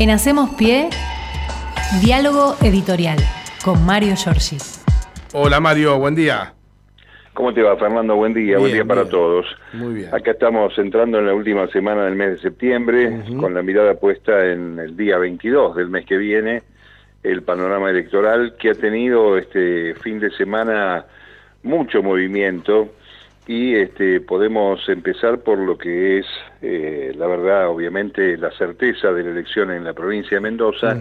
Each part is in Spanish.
En Hacemos Pie, diálogo editorial con Mario Giorgi. Hola Mario, buen día. ¿Cómo te va, Fernando? Buen día, buen día para todos. Muy bien. Acá estamos entrando en la última semana del mes de septiembre, con la mirada puesta en el día 22 del mes que viene, el panorama electoral que ha tenido este fin de semana mucho movimiento y este, podemos empezar por lo que es, eh, la verdad, obviamente, la certeza de la elección en la provincia de Mendoza,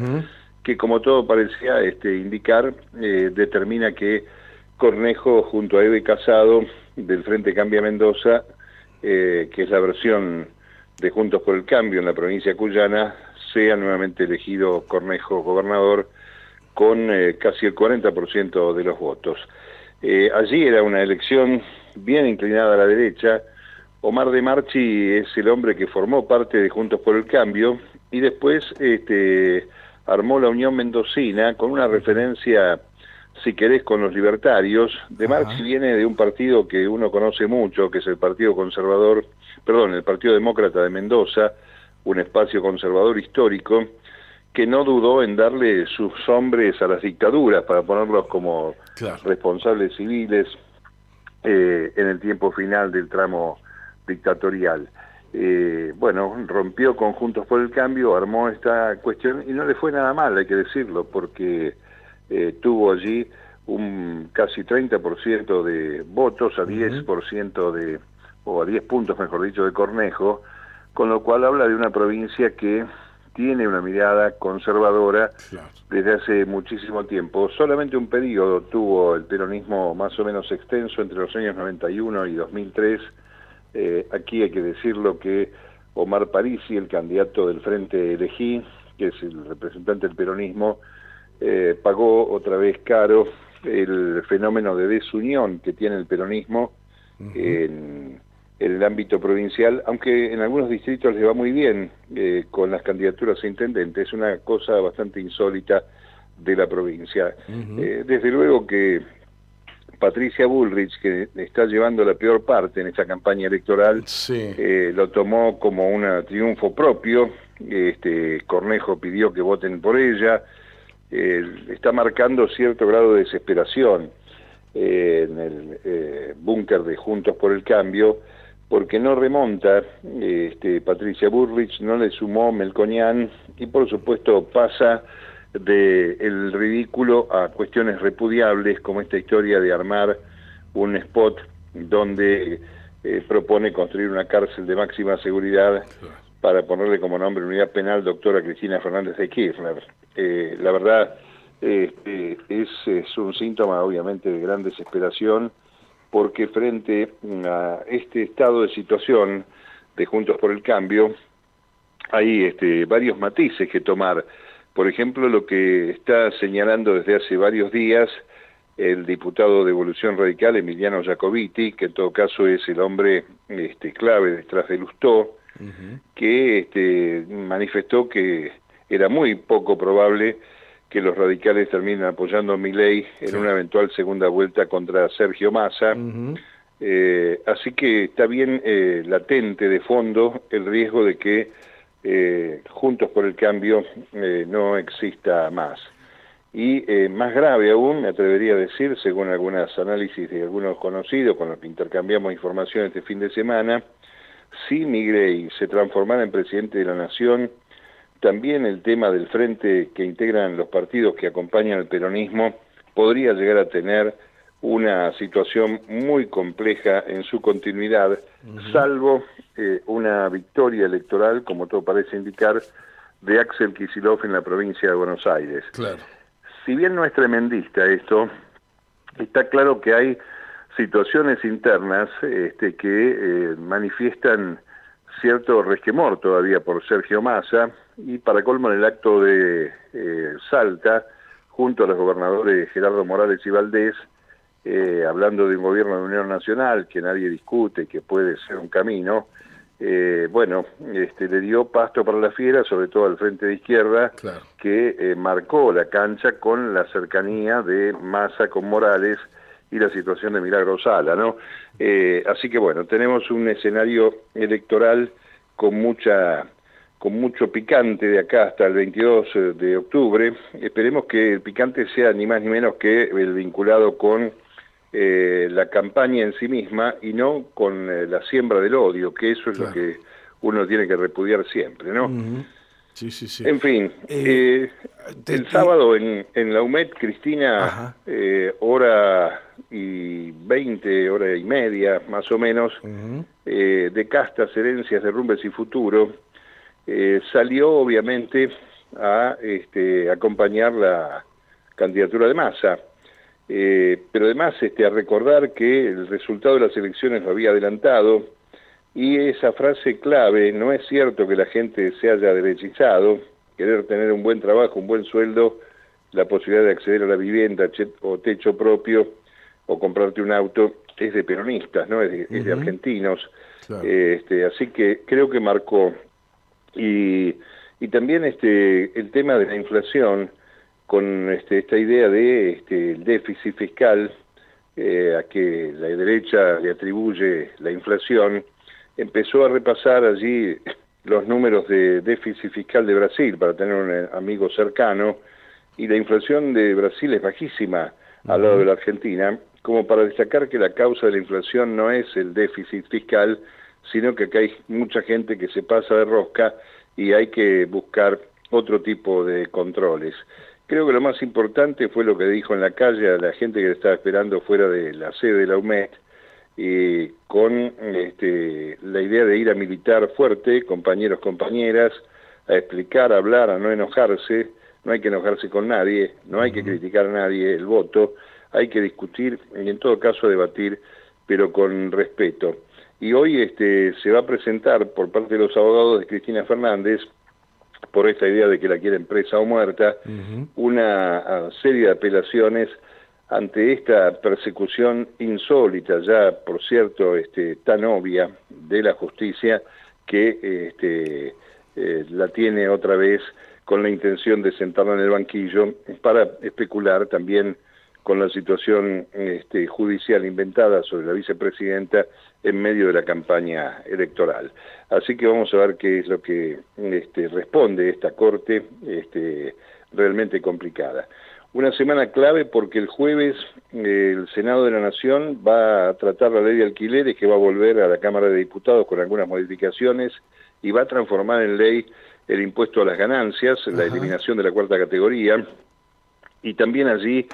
que como todo parecía este, indicar, eh, determina que Cornejo junto a Eve Casado del Frente Cambia Mendoza, eh, que es la versión de Juntos por el Cambio en la provincia cuyana, sea nuevamente elegido Cornejo gobernador con casi el 40% de los votos. allí era una elección bien inclinada a la derecha. Omar de Marchi es el hombre que formó parte de Juntos por el Cambio y después este, armó la Unión Mendocina con una referencia, si querés, con los libertarios. De Marchi viene de un partido que uno conoce mucho, que es el Partido Conservador, perdón, el Partido Demócrata de Mendoza, un espacio conservador histórico, que no dudó en darle sus hombres a las dictaduras para ponerlos como responsables civiles, eh, en el tiempo final del tramo dictatorial. Eh, bueno, rompió conjuntos por el cambio, armó esta cuestión y no le fue nada mal, hay que decirlo, porque eh, tuvo allí un casi 30% de votos a 10% de, o a 10 puntos, mejor dicho, de Cornejo, con lo cual habla de una provincia que tiene una mirada conservadora desde hace muchísimo tiempo. Solamente un periodo tuvo el peronismo más o menos extenso entre los años 91 y 2003. Eh, aquí hay que decirlo que Omar Parisi, el candidato del Frente Elegí, que es el representante del peronismo, eh, pagó otra vez caro el fenómeno de desunión que tiene el peronismo en en el ámbito provincial, aunque en algunos distritos le va muy bien eh, con las candidaturas a intendente, es una cosa bastante insólita de la provincia. Eh, desde luego que Patricia Bullrich, que está llevando la peor parte en esta campaña electoral, eh, lo tomó como un triunfo propio, este, Cornejo pidió que voten por ella, está marcando cierto grado de desesperación en el búnker de Juntos por el Cambio, porque no remonta este, Patricia Burrich, no le sumó Melconian y por supuesto pasa del el ridículo a cuestiones repudiables como esta historia de armar un spot donde eh, propone construir una cárcel de máxima seguridad para ponerle como nombre unidad penal doctora Cristina Fernández de Kirchner. Eh, la verdad es, es un síntoma obviamente de gran desesperación porque frente a este estado de situación de Juntos por el Cambio, hay este, varios matices que tomar. Por ejemplo, lo que está señalando desde hace varios días el diputado de Evolución Radical, Emiliano Jacobiti, que en todo caso es el hombre este, clave detrás de Lustó, que este, manifestó que era muy poco probable que los radicales terminen apoyando a Milei en una eventual segunda vuelta contra Sergio Massa. Eh, así que está bien eh, latente de fondo el riesgo de que eh, Juntos por el Cambio no exista más. Y más grave aún, me atrevería a decir, según algunos análisis de algunos conocidos con los que intercambiamos información este fin de semana, si Milei se transformara en presidente de la Nación, también el tema del frente que integran los partidos que acompañan al peronismo podría llegar a tener una situación muy compleja en su continuidad, salvo eh, una victoria electoral, como todo parece indicar, de Axel Kisilov en la provincia de Buenos Aires. Claro. Si bien no es tremendista esto, está claro que hay situaciones internas este, que eh, manifiestan cierto resquemor todavía por Sergio Massa y para colmo en el acto de eh, Salta, junto a los gobernadores Gerardo Morales y Valdés, eh, hablando de un gobierno de unión nacional que nadie discute, que puede ser un camino, eh, bueno, este, le dio pasto para la fiera, sobre todo al frente de izquierda, que marcó la cancha con la cercanía de Massa con Morales, y la situación de Milagro Sala, ¿no? Eh, así que bueno, tenemos un escenario electoral con mucha con mucho picante de acá hasta el 22 eh, de octubre. Esperemos que el picante sea ni más ni menos que el vinculado con eh, la campaña en sí misma y no con eh, la siembra del odio, que eso es lo que uno tiene que repudiar siempre, ¿no? Sí, sí, sí. En fin, el sábado en, en la UMED, Cristina, hora y 20, hora y media, más o menos, de castas, herencias, derrumbes y futuro, eh, salió obviamente a este, acompañar la candidatura de Massa, eh, pero además este, a recordar que el resultado de las elecciones lo había adelantado y esa frase clave, no es cierto que la gente se haya derechizado, querer tener un buen trabajo, un buen sueldo, la posibilidad de acceder a la vivienda o techo propio o comprarte un auto, es de peronistas, no es de, argentinos. este, así que creo que marcó y, y también este, el tema de la inflación, con este, esta idea de este, el déficit fiscal, eh, a que la derecha le atribuye la inflación, empezó a repasar allí los números de déficit fiscal de Brasil para tener un eh, amigo cercano, y la inflación de Brasil es bajísima al lado de la Argentina, como para destacar que la causa de la inflación no es el déficit fiscal, sino que acá hay mucha gente que se pasa de rosca y hay que buscar otro tipo de controles. Creo que lo más importante fue lo que dijo en la calle a la gente que estaba esperando fuera de la sede de la UMED, y con este, la idea de ir a militar fuerte, compañeros, compañeras, a explicar, a hablar, a no enojarse, no hay que enojarse con nadie, no hay que criticar a nadie el voto, hay que discutir y en todo caso debatir, pero con respeto y hoy este, se va a presentar por parte de los abogados de Cristina Fernández, por esta idea de que la quieren presa o muerta, una ah, serie de apelaciones ante esta persecución insólita, ya por cierto este, tan obvia de la justicia, que este, eh, la tiene otra vez con la intención de sentarla en el banquillo para especular también con la situación este, judicial inventada sobre la vicepresidenta en medio de la campaña electoral. Así que vamos a ver qué es lo que este, responde esta corte este, realmente complicada. Una semana clave porque el jueves el Senado de la Nación va a tratar la ley de alquileres que va a volver a la Cámara de Diputados con algunas modificaciones y va a transformar en ley el impuesto a las ganancias, la eliminación de la cuarta categoría y también allí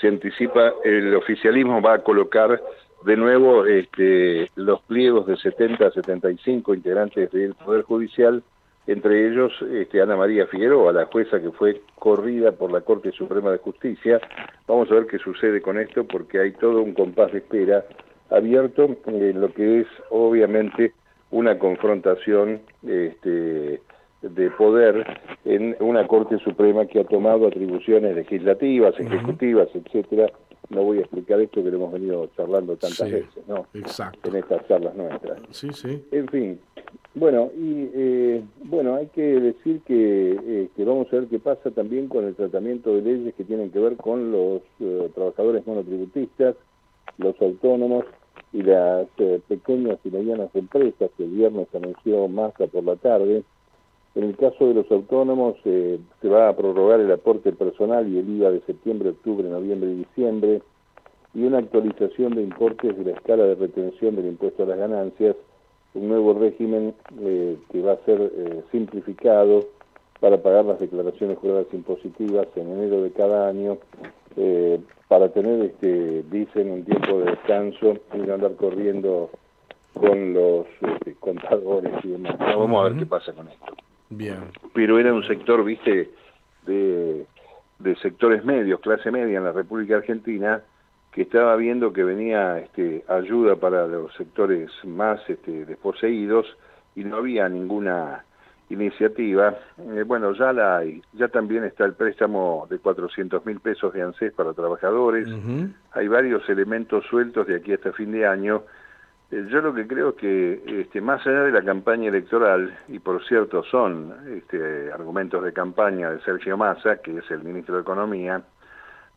se anticipa, el oficialismo va a colocar de nuevo este, los pliegos de 70 a 75 integrantes del Poder Judicial, entre ellos este, Ana María Figueroa, la jueza que fue corrida por la Corte Suprema de Justicia. Vamos a ver qué sucede con esto porque hay todo un compás de espera abierto en lo que es obviamente una confrontación este, de poder en una Corte Suprema que ha tomado atribuciones legislativas, ejecutivas, etcétera. No voy a explicar esto que lo hemos venido charlando tantas veces, ¿no? Exacto. En estas charlas nuestras. Sí, sí. En fin. Bueno, y eh, bueno, hay que decir que, que, vamos a ver qué pasa también con el tratamiento de leyes que tienen que ver con los eh, trabajadores monotributistas, los autónomos y las eh, pequeñas y medianas empresas que el viernes anunció Massa por la tarde en el caso de los autónomos eh, se va a prorrogar el aporte personal y el IVA de septiembre, octubre, noviembre y diciembre y una actualización de importes de la escala de retención del impuesto a las ganancias, un nuevo régimen eh, que va a ser eh, simplificado para pagar las declaraciones juradas impositivas en enero de cada año, para tener, este, dicen, un tiempo de descanso y no andar corriendo con los este, contadores y demás. vamos a ver qué pasa con esto. Bien. Pero era un sector, viste, de, sectores medios, clase media en la República Argentina, que estaba viendo que venía este, ayuda para los sectores más este, desposeídos y no había ninguna iniciativa. Eh, bueno, ya la hay. Ya también está el préstamo de 400 mil pesos de ANSES para trabajadores. Hay varios elementos sueltos de aquí hasta fin de año yo lo que creo es que este, más allá de la campaña electoral, y por cierto son este, argumentos de campaña de Sergio Massa, que es el ministro de Economía,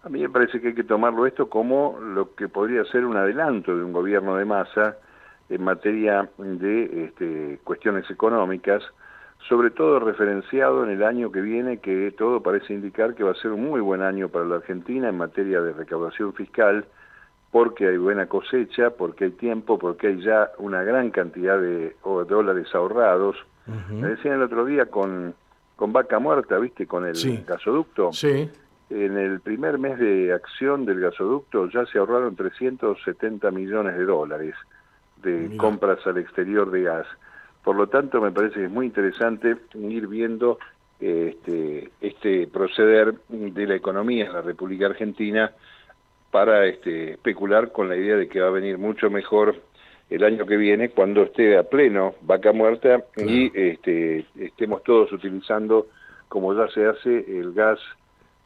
a mí me parece que hay que tomarlo esto como lo que podría ser un adelanto de un gobierno de Massa en materia de este, cuestiones económicas, sobre todo referenciado en el año que viene, que todo parece indicar que va a ser un muy buen año para la Argentina en materia de recaudación fiscal, porque hay buena cosecha, porque hay tiempo, porque hay ya una gran cantidad de dólares ahorrados. Me decían el otro día con, con vaca muerta, ¿viste? Con el gasoducto. Sí. En el primer mes de acción del gasoducto ya se ahorraron 370 millones de dólares de compras al exterior de gas. Por lo tanto, me parece que es muy interesante ir viendo este, este proceder de la economía en la República Argentina para este, especular con la idea de que va a venir mucho mejor el año que viene cuando esté a pleno vaca muerta y este, estemos todos utilizando, como ya se hace, el gas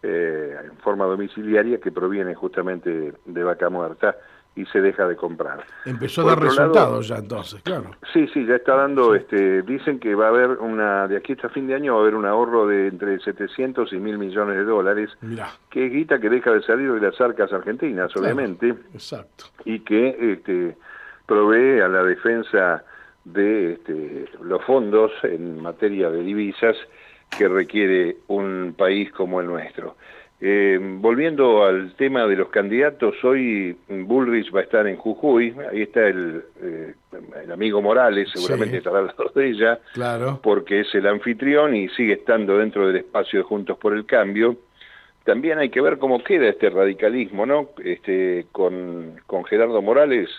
eh, en forma domiciliaria que proviene justamente de vaca muerta y se deja de comprar. Empezó a dar resultados ya entonces, claro. Sí, sí, ya está dando, este, dicen que va a haber una, de aquí hasta fin de año va a haber un ahorro de entre 700 y mil millones de dólares, Mirá. que es guita que deja de salir de las arcas argentinas, obviamente, exacto. y que este, provee a la defensa de este, los fondos en materia de divisas que requiere un país como el nuestro. Eh, volviendo al tema de los candidatos, hoy Bullrich va a estar en Jujuy, ahí está el, eh, el amigo Morales, seguramente estará al lado de ella, claro. porque es el anfitrión y sigue estando dentro del espacio de Juntos por el Cambio. También hay que ver cómo queda este radicalismo, ¿no? Este, con, con Gerardo Morales,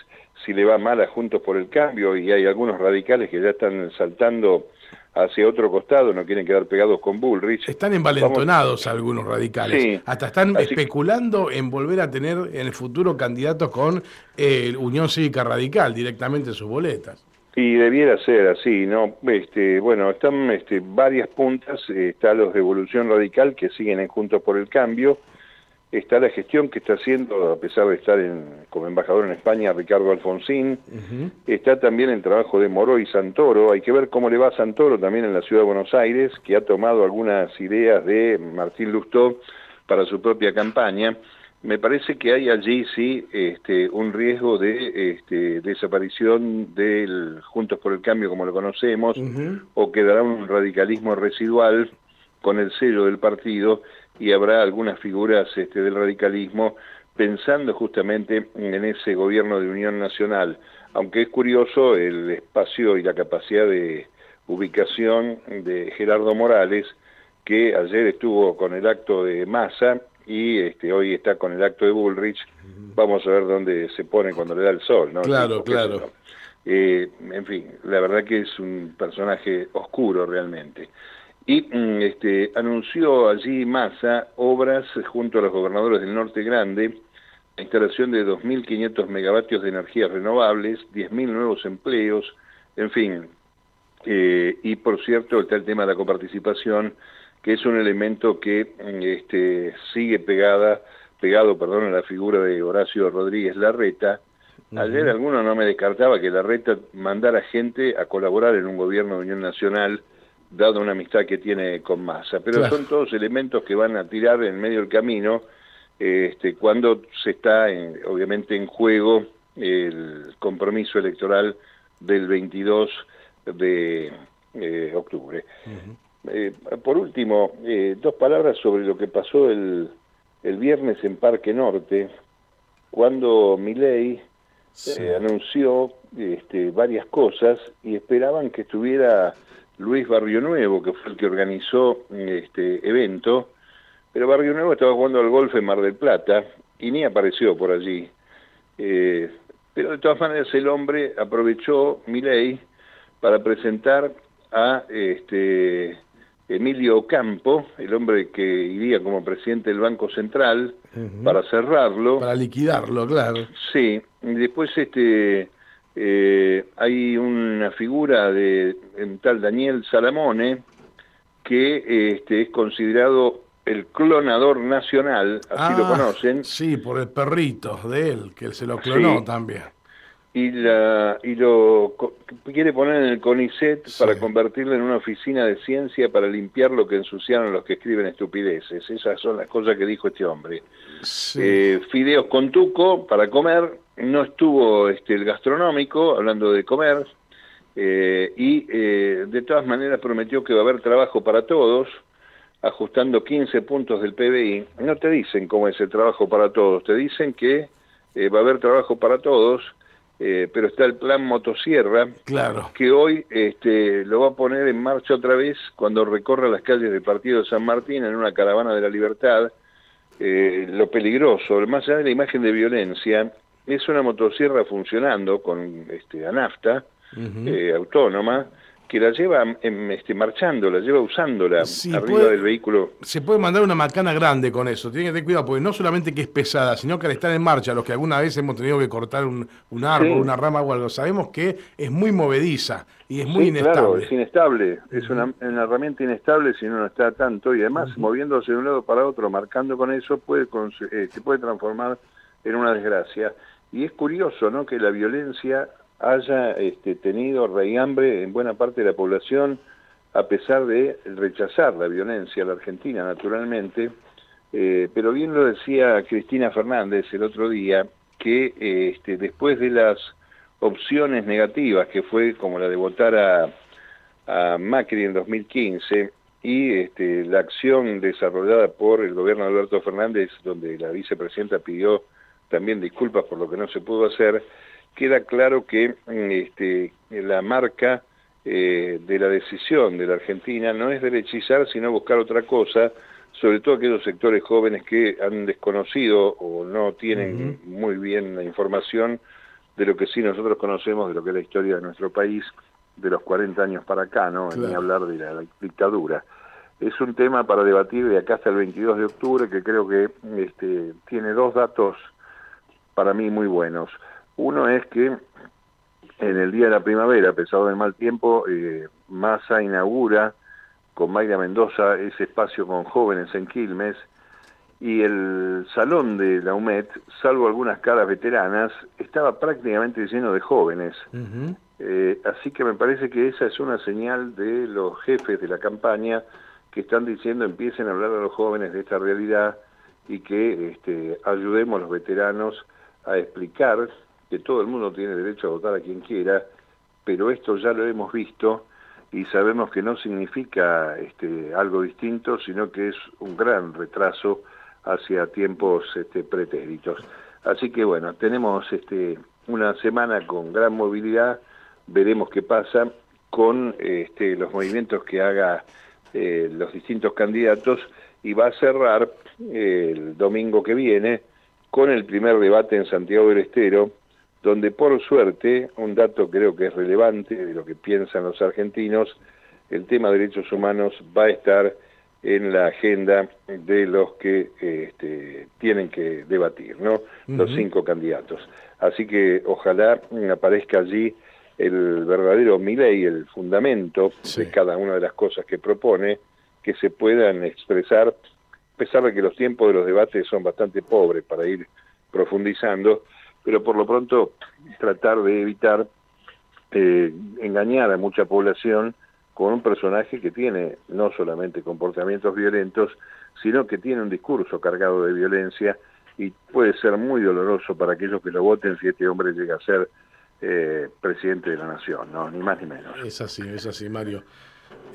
si le va mal a Juntos por el Cambio y hay algunos radicales que ya están saltando hacia otro costado, no quieren quedar pegados con Bullrich. Están envalentonados algunos radicales, hasta están especulando en volver a tener en el futuro candidatos con eh, Unión Cívica Radical directamente en sus boletas. Y debiera ser así, ¿no? Este, bueno, están este, varias puntas, eh, está los de Evolución Radical que siguen en Juntos por el Cambio, está la gestión que está haciendo, a pesar de estar en, como embajador en España, Ricardo Alfonsín, está también el trabajo de Moró y Santoro, hay que ver cómo le va a Santoro también en la ciudad de Buenos Aires, que ha tomado algunas ideas de Martín Lustó para su propia campaña. Me parece que hay allí sí este, un riesgo de este, desaparición del Juntos por el Cambio como lo conocemos, o quedará un radicalismo residual con el sello del partido y habrá algunas figuras este, del radicalismo pensando justamente en ese gobierno de unión nacional, aunque es curioso el espacio y la capacidad de ubicación de Gerardo Morales, que ayer estuvo con el acto de Massa y este, hoy está con el acto de Bullrich. Vamos a ver dónde se pone cuando le da el sol, ¿no? Claro, claro. Eh, en fin, la verdad que es un personaje oscuro realmente y mm, este, anunció allí Massa obras junto a los gobernadores del Norte Grande, la instalación de 2.500 megavatios de energías renovables, 10.000 nuevos empleos, en fin. Eh, y por cierto está el tema de la coparticipación, que es un elemento que mm, este, sigue pegada, pegado perdón, a la figura de Horacio Rodríguez Larreta. Ayer alguno no me descartaba que Larreta mandara gente a colaborar en un gobierno de Unión Nacional, dado una amistad que tiene con Massa. Pero son todos elementos que van a tirar en medio del camino este, cuando se está, obviamente, en juego el compromiso electoral del 22 de eh, octubre. Eh, por último, eh, dos palabras sobre lo que pasó el, el viernes en Parque Norte, cuando Milei anunció este, varias cosas y esperaban que estuviera Luis Barrio Nuevo, que fue el que organizó este evento, pero Barrio Nuevo estaba jugando al golf en Mar del Plata y ni apareció por allí. Eh, pero de todas maneras el hombre aprovechó Milei para presentar a este Emilio Campo, el hombre que iría como presidente del Banco Central, para cerrarlo. Para liquidarlo, claro. Sí, y después este eh, hay una figura de tal Daniel Salamone que este, es considerado el clonador nacional, así lo ah, conocen. Sí, por el perrito de él, que él se lo clonó también. Y, la, y lo quiere poner en el CONICET para convertirlo en una oficina de ciencia para limpiar lo que ensuciaron los que escriben estupideces. Esas son las cosas que dijo este hombre. Eh, fideos con tuco para comer no estuvo este, el gastronómico, hablando de comer, eh, y eh, de todas maneras prometió que va a haber trabajo para todos, ajustando 15 puntos del PBI. No te dicen cómo es el trabajo para todos, te dicen que va a haber trabajo para todos, pero está el plan motosierra, claro. que hoy este, lo va a poner en marcha otra vez cuando recorra las calles del Partido de San Martín en una caravana de la libertad. lo peligroso, más allá de la imagen de violencia, es una motosierra funcionando con este, a nafta, eh, autónoma, que la lleva este, marchando, la lleva usándola arriba del vehículo. Se puede mandar una macana grande con eso, tiene que tener cuidado, porque no solamente que es pesada, sino que al estar en marcha, los que alguna vez hemos tenido que cortar un, árbol, una rama o algo, sabemos que es muy movediza y es muy inestable. Claro, es inestable, es una, herramienta inestable si no está tanto y además moviéndose de un lado para otro, marcando con eso, puede eh, se puede transformar en una desgracia. Y es curioso ¿no? que la violencia haya este, tenido raigambre en buena parte de la población, a pesar de rechazar la violencia, la Argentina naturalmente, eh, pero bien lo decía Cristina Fernández el otro día, que este, después de las opciones negativas, que fue como la de votar a, a Macri en 2015, y este, la acción desarrollada por el gobierno de Alberto Fernández, donde la vicepresidenta pidió también disculpas por lo que no se pudo hacer, queda claro que mm, este, la marca eh, de la decisión de la Argentina no es derechizar, sino buscar otra cosa, sobre todo aquellos sectores jóvenes que han desconocido o no tienen muy bien la información de lo que sí nosotros conocemos, de lo que es la historia de nuestro país de los 40 años para acá, ¿no? Ni hablar de la, dictadura. Es un tema para debatir de acá hasta el 22 de octubre que creo que este, tiene dos datos para mí muy buenos. Uno es que en el día de la primavera, a pesar del mal tiempo, eh, Massa inaugura con Mayra Mendoza ese espacio con jóvenes en Quilmes y el salón de la UMED, salvo algunas caras veteranas, estaba prácticamente lleno de jóvenes. Eh, así que me parece que esa es una señal de los jefes de la campaña que están diciendo empiecen a hablar a los jóvenes de esta realidad y que este, ayudemos a los veteranos a explicar que todo el mundo tiene derecho a votar a quien quiera, pero esto ya lo hemos visto y sabemos que no significa este, algo distinto, sino que es un gran retraso hacia tiempos este, pretéritos. Así que bueno, tenemos este, una semana con gran movilidad, veremos qué pasa con este, los movimientos que haga eh, los distintos candidatos y va a cerrar eh, el domingo que viene con el primer debate en Santiago del Estero, donde por suerte, un dato creo que es relevante de lo que piensan los argentinos, el tema de derechos humanos va a estar en la agenda de los que este, tienen que debatir, ¿no? Los cinco candidatos. Así que ojalá aparezca allí el verdadero y el fundamento de cada una de las cosas que propone, que se puedan expresar a pesar de que los tiempos de los debates son bastante pobres para ir profundizando, pero por lo pronto tratar de evitar eh, engañar a mucha población con un personaje que tiene no solamente comportamientos violentos, sino que tiene un discurso cargado de violencia y puede ser muy doloroso para aquellos que lo voten si este hombre llega a ser eh, presidente de la nación, ¿no? ni más ni menos. Es así, es así, Mario.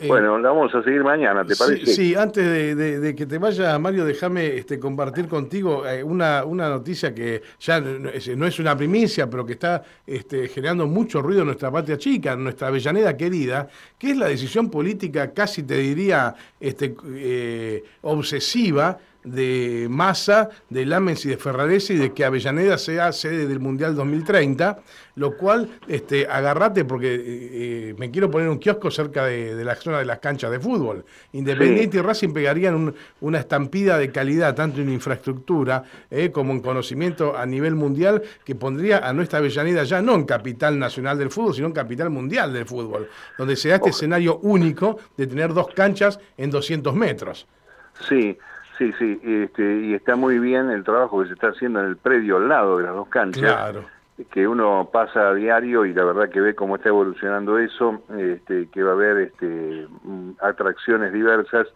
Eh, bueno, la vamos a seguir mañana, ¿te parece? Sí, antes de, que te vaya, Mario, déjame este, compartir contigo eh, una, una noticia que ya no es una primicia, pero que está este, generando mucho ruido en nuestra patria chica, en nuestra Avellaneda querida, que es la decisión política, casi te diría, este, eh, obsesiva, de Massa, de Lamens y de Ferraresi de que Avellaneda sea sede del Mundial 2030, lo cual, este, agarrate porque eh, eh, me quiero poner un kiosco cerca de, la zona de las canchas de fútbol. Independiente y Racing pegarían una estampida de calidad, tanto en infraestructura eh, como en conocimiento a nivel mundial, que pondría a nuestra Avellaneda ya no en capital nacional del fútbol, sino en capital mundial del fútbol, donde se da este escenario único de tener dos canchas en 200 metros. Sí, Sí, sí, este, y está muy bien el trabajo que se está haciendo en el predio al lado de las dos canchas. Que uno pasa a diario y la verdad que ve cómo está evolucionando eso, este, que va a haber este, mm, atracciones diversas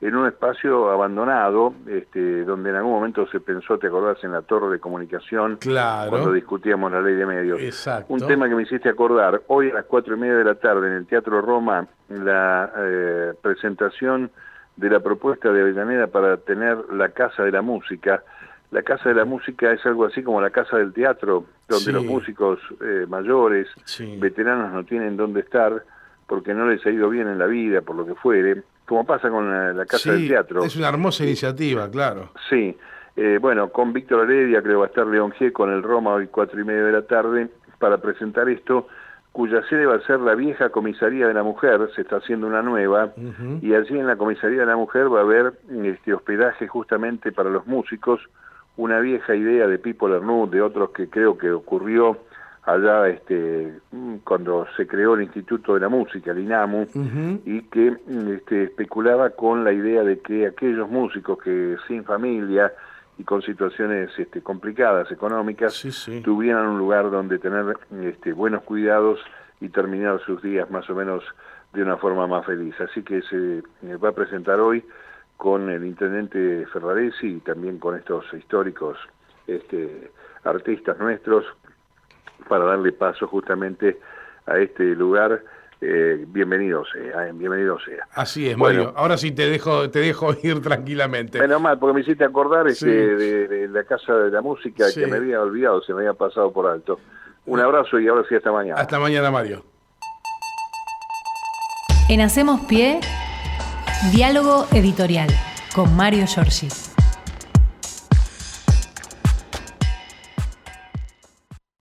en un espacio abandonado, este, donde en algún momento se pensó, te acordás, en la torre de comunicación, claro. cuando discutíamos la ley de medios. Exacto. Un tema que me hiciste acordar, hoy a las cuatro y media de la tarde en el Teatro Roma, la eh, presentación de la propuesta de Avellaneda para tener la Casa de la Música. La Casa de la Música es algo así como la Casa del Teatro, donde los músicos eh, mayores, veteranos no tienen dónde estar porque no les ha ido bien en la vida, por lo que fuere, como pasa con la, Casa del Teatro. Es una hermosa iniciativa, claro. Sí, eh, bueno, con Víctor Heredia, creo va a estar León G con el Roma hoy cuatro y media de la tarde, para presentar esto, cuya sede va a ser la vieja comisaría de la mujer, se está haciendo una nueva, y allí en la comisaría de la mujer va a haber este hospedaje justamente para los músicos, una vieja idea de Pipo Lernud, de otros que creo que ocurrió allá este, cuando se creó el Instituto de la Música, el INAMU, y que este, especulaba con la idea de que aquellos músicos que sin familia y con situaciones este, complicadas económicas tuvieran un lugar donde tener este, buenos cuidados y terminar sus días más o menos de una forma más feliz. Así que se eh, va a presentar hoy con el intendente Ferraresi y también con estos históricos este, artistas nuestros para darle paso justamente a este lugar. Eh, bienvenido sea, bienvenido sea. Así es, Mario. Ahora sí te dejo, te dejo ir tranquilamente. Menos mal, porque me hiciste acordar este, de, la Casa de la Música que me había olvidado, se me había pasado por alto. Un abrazo y ahora sí hasta mañana. Hasta mañana, Mario. En Hacemos Pie, diálogo editorial con Mario Giorgi.